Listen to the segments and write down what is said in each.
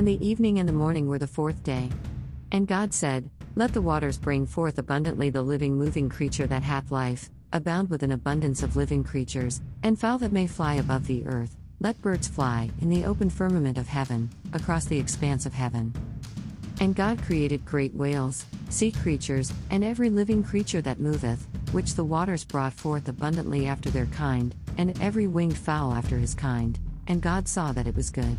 And the evening and the morning were the fourth day. And God said, Let the waters bring forth abundantly the living moving creature that hath life, abound with an abundance of living creatures, and fowl that may fly above the earth, let birds fly in the open firmament of heaven, across the expanse of heaven. And God created great whales, sea creatures, and every living creature that moveth, which the waters brought forth abundantly after their kind, and every winged fowl after his kind. And God saw that it was good.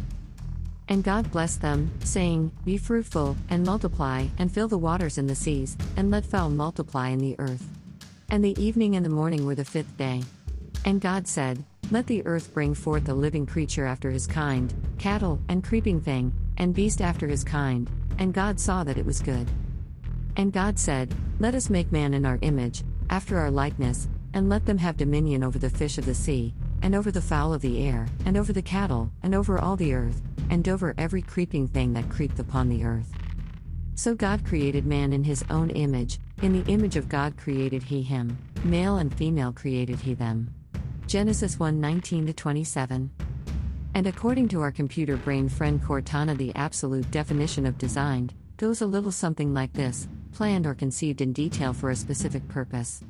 And God blessed them, saying, Be fruitful, and multiply, and fill the waters in the seas, and let fowl multiply in the earth. And the evening and the morning were the fifth day. And God said, Let the earth bring forth a living creature after his kind, cattle, and creeping thing, and beast after his kind. And God saw that it was good. And God said, Let us make man in our image, after our likeness, and let them have dominion over the fish of the sea, and over the fowl of the air, and over the cattle, and over all the earth, and over every creeping thing that creepeth upon the earth. So God created man in his own image, in the image of God created he him, male and female created he them. Genesis 1 19 27. And according to our computer brain friend Cortana, the absolute definition of designed goes a little something like this planned or conceived in detail for a specific purpose.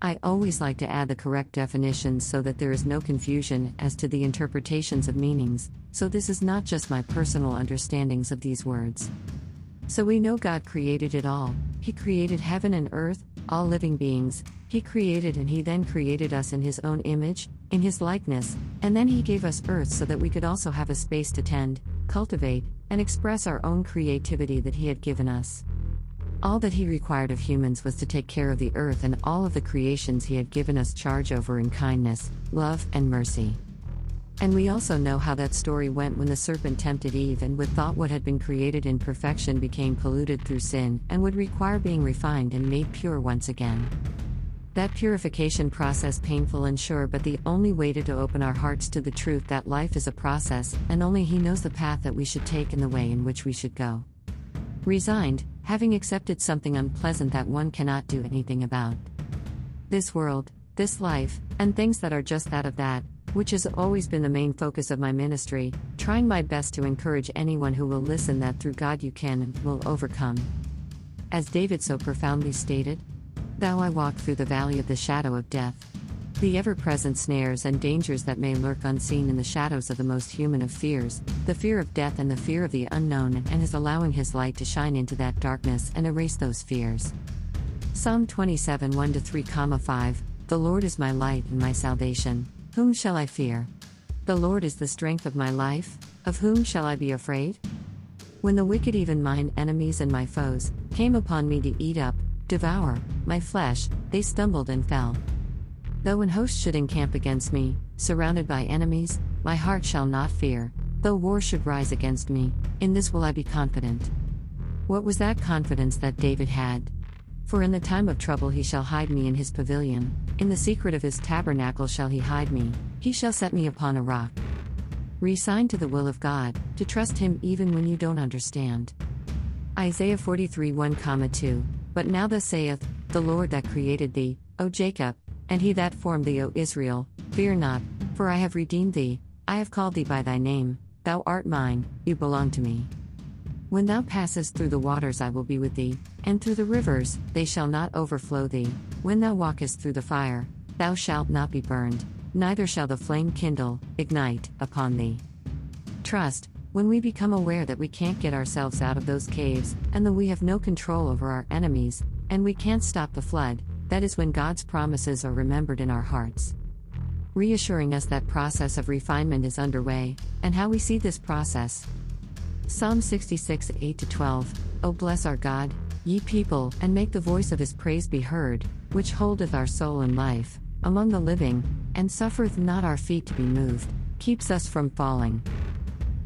I always like to add the correct definitions so that there is no confusion as to the interpretations of meanings, so this is not just my personal understandings of these words. So we know God created it all, He created heaven and earth, all living beings, He created and He then created us in His own image, in His likeness, and then He gave us earth so that we could also have a space to tend, cultivate, and express our own creativity that He had given us. All that He required of humans was to take care of the earth and all of the creations He had given us charge over in kindness, love, and mercy. And we also know how that story went when the serpent tempted Eve and with thought what had been created in perfection became polluted through sin and would require being refined and made pure once again. That purification process painful and sure but the only way to, to open our hearts to the truth that life is a process and only he knows the path that we should take and the way in which we should go. Resigned, having accepted something unpleasant that one cannot do anything about. This world, this life, and things that are just that of that, which has always been the main focus of my ministry, trying my best to encourage anyone who will listen that through God you can and will overcome. As David so profoundly stated, Thou I walk through the valley of the shadow of death. The ever present snares and dangers that may lurk unseen in the shadows of the most human of fears, the fear of death and the fear of the unknown, and is allowing His light to shine into that darkness and erase those fears. Psalm 27 1 3, 5 The Lord is my light and my salvation. Whom shall I fear? The Lord is the strength of my life. Of whom shall I be afraid? When the wicked, even mine enemies and my foes, came upon me to eat up, devour, my flesh, they stumbled and fell. Though an host should encamp against me, surrounded by enemies, my heart shall not fear. Though war should rise against me, in this will I be confident. What was that confidence that David had? For in the time of trouble he shall hide me in his pavilion, in the secret of his tabernacle shall he hide me, he shall set me upon a rock. Resign to the will of God, to trust him even when you don't understand. Isaiah 43 1, 2 But now thus saith, the Lord that created thee, O Jacob, and he that formed thee, O Israel, fear not, for I have redeemed thee, I have called thee by thy name, thou art mine, you belong to me. When thou passest through the waters, I will be with thee, and through the rivers, they shall not overflow thee. When thou walkest through the fire, thou shalt not be burned, neither shall the flame kindle, ignite, upon thee. Trust, when we become aware that we can't get ourselves out of those caves, and that we have no control over our enemies, and we can't stop the flood, that is when God's promises are remembered in our hearts. Reassuring us that process of refinement is underway, and how we see this process, Psalm 66 8 12. O bless our God, ye people, and make the voice of his praise be heard, which holdeth our soul in life, among the living, and suffereth not our feet to be moved, keeps us from falling.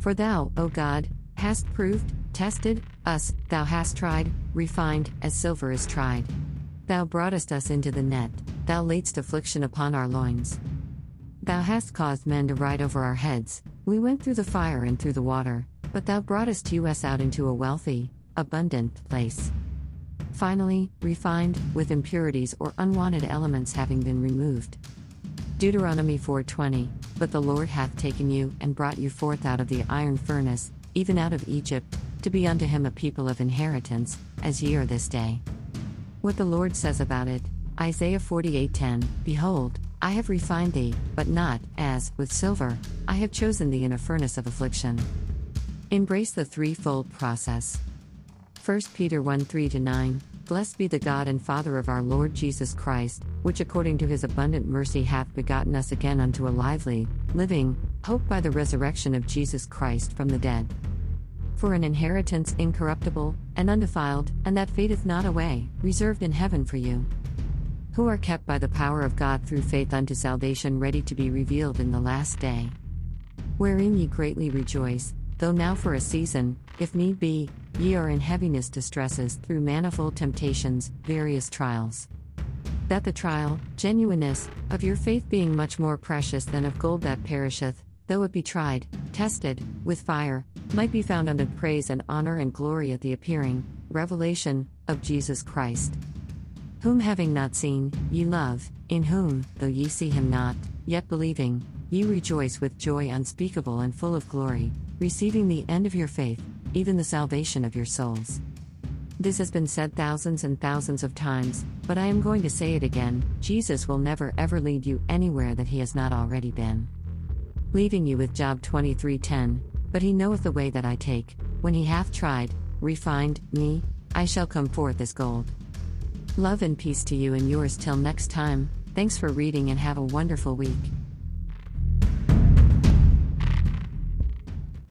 For thou, O God, hast proved, tested, us, thou hast tried, refined, as silver is tried. Thou broughtest us into the net, thou laidst affliction upon our loins. Thou hast caused men to ride over our heads, we went through the fire and through the water but thou broughtest us out into a wealthy, abundant place. Finally, refined, with impurities or unwanted elements having been removed. Deuteronomy 4:20 But the Lord hath taken you and brought you forth out of the iron furnace, even out of Egypt, to be unto him a people of inheritance, as ye are this day. What the Lord says about it, Isaiah 48:10, Behold, I have refined thee, but not, as, with silver, I have chosen thee in a furnace of affliction. Embrace the threefold process. 1 Peter 1 3 9, Blessed be the God and Father of our Lord Jesus Christ, which according to his abundant mercy hath begotten us again unto a lively, living, hope by the resurrection of Jesus Christ from the dead. For an inheritance incorruptible, and undefiled, and that fadeth not away, reserved in heaven for you. Who are kept by the power of God through faith unto salvation ready to be revealed in the last day. Wherein ye greatly rejoice, though now for a season, if need be, ye are in heaviness distresses through manifold temptations, various trials. That the trial, genuineness, of your faith being much more precious than of gold that perisheth, though it be tried, tested, with fire, might be found unto praise and honor and glory at the appearing, revelation, of Jesus Christ. Whom having not seen, ye love, in whom, though ye see him not, yet believing, ye rejoice with joy unspeakable and full of glory, receiving the end of your faith, even the salvation of your souls. This has been said thousands and thousands of times, but I am going to say it again Jesus will never ever lead you anywhere that he has not already been. Leaving you with Job 23:10, but he knoweth the way that I take, when he hath tried, refined me, I shall come forth as gold. Love and peace to you and yours till next time. Thanks for reading and have a wonderful week.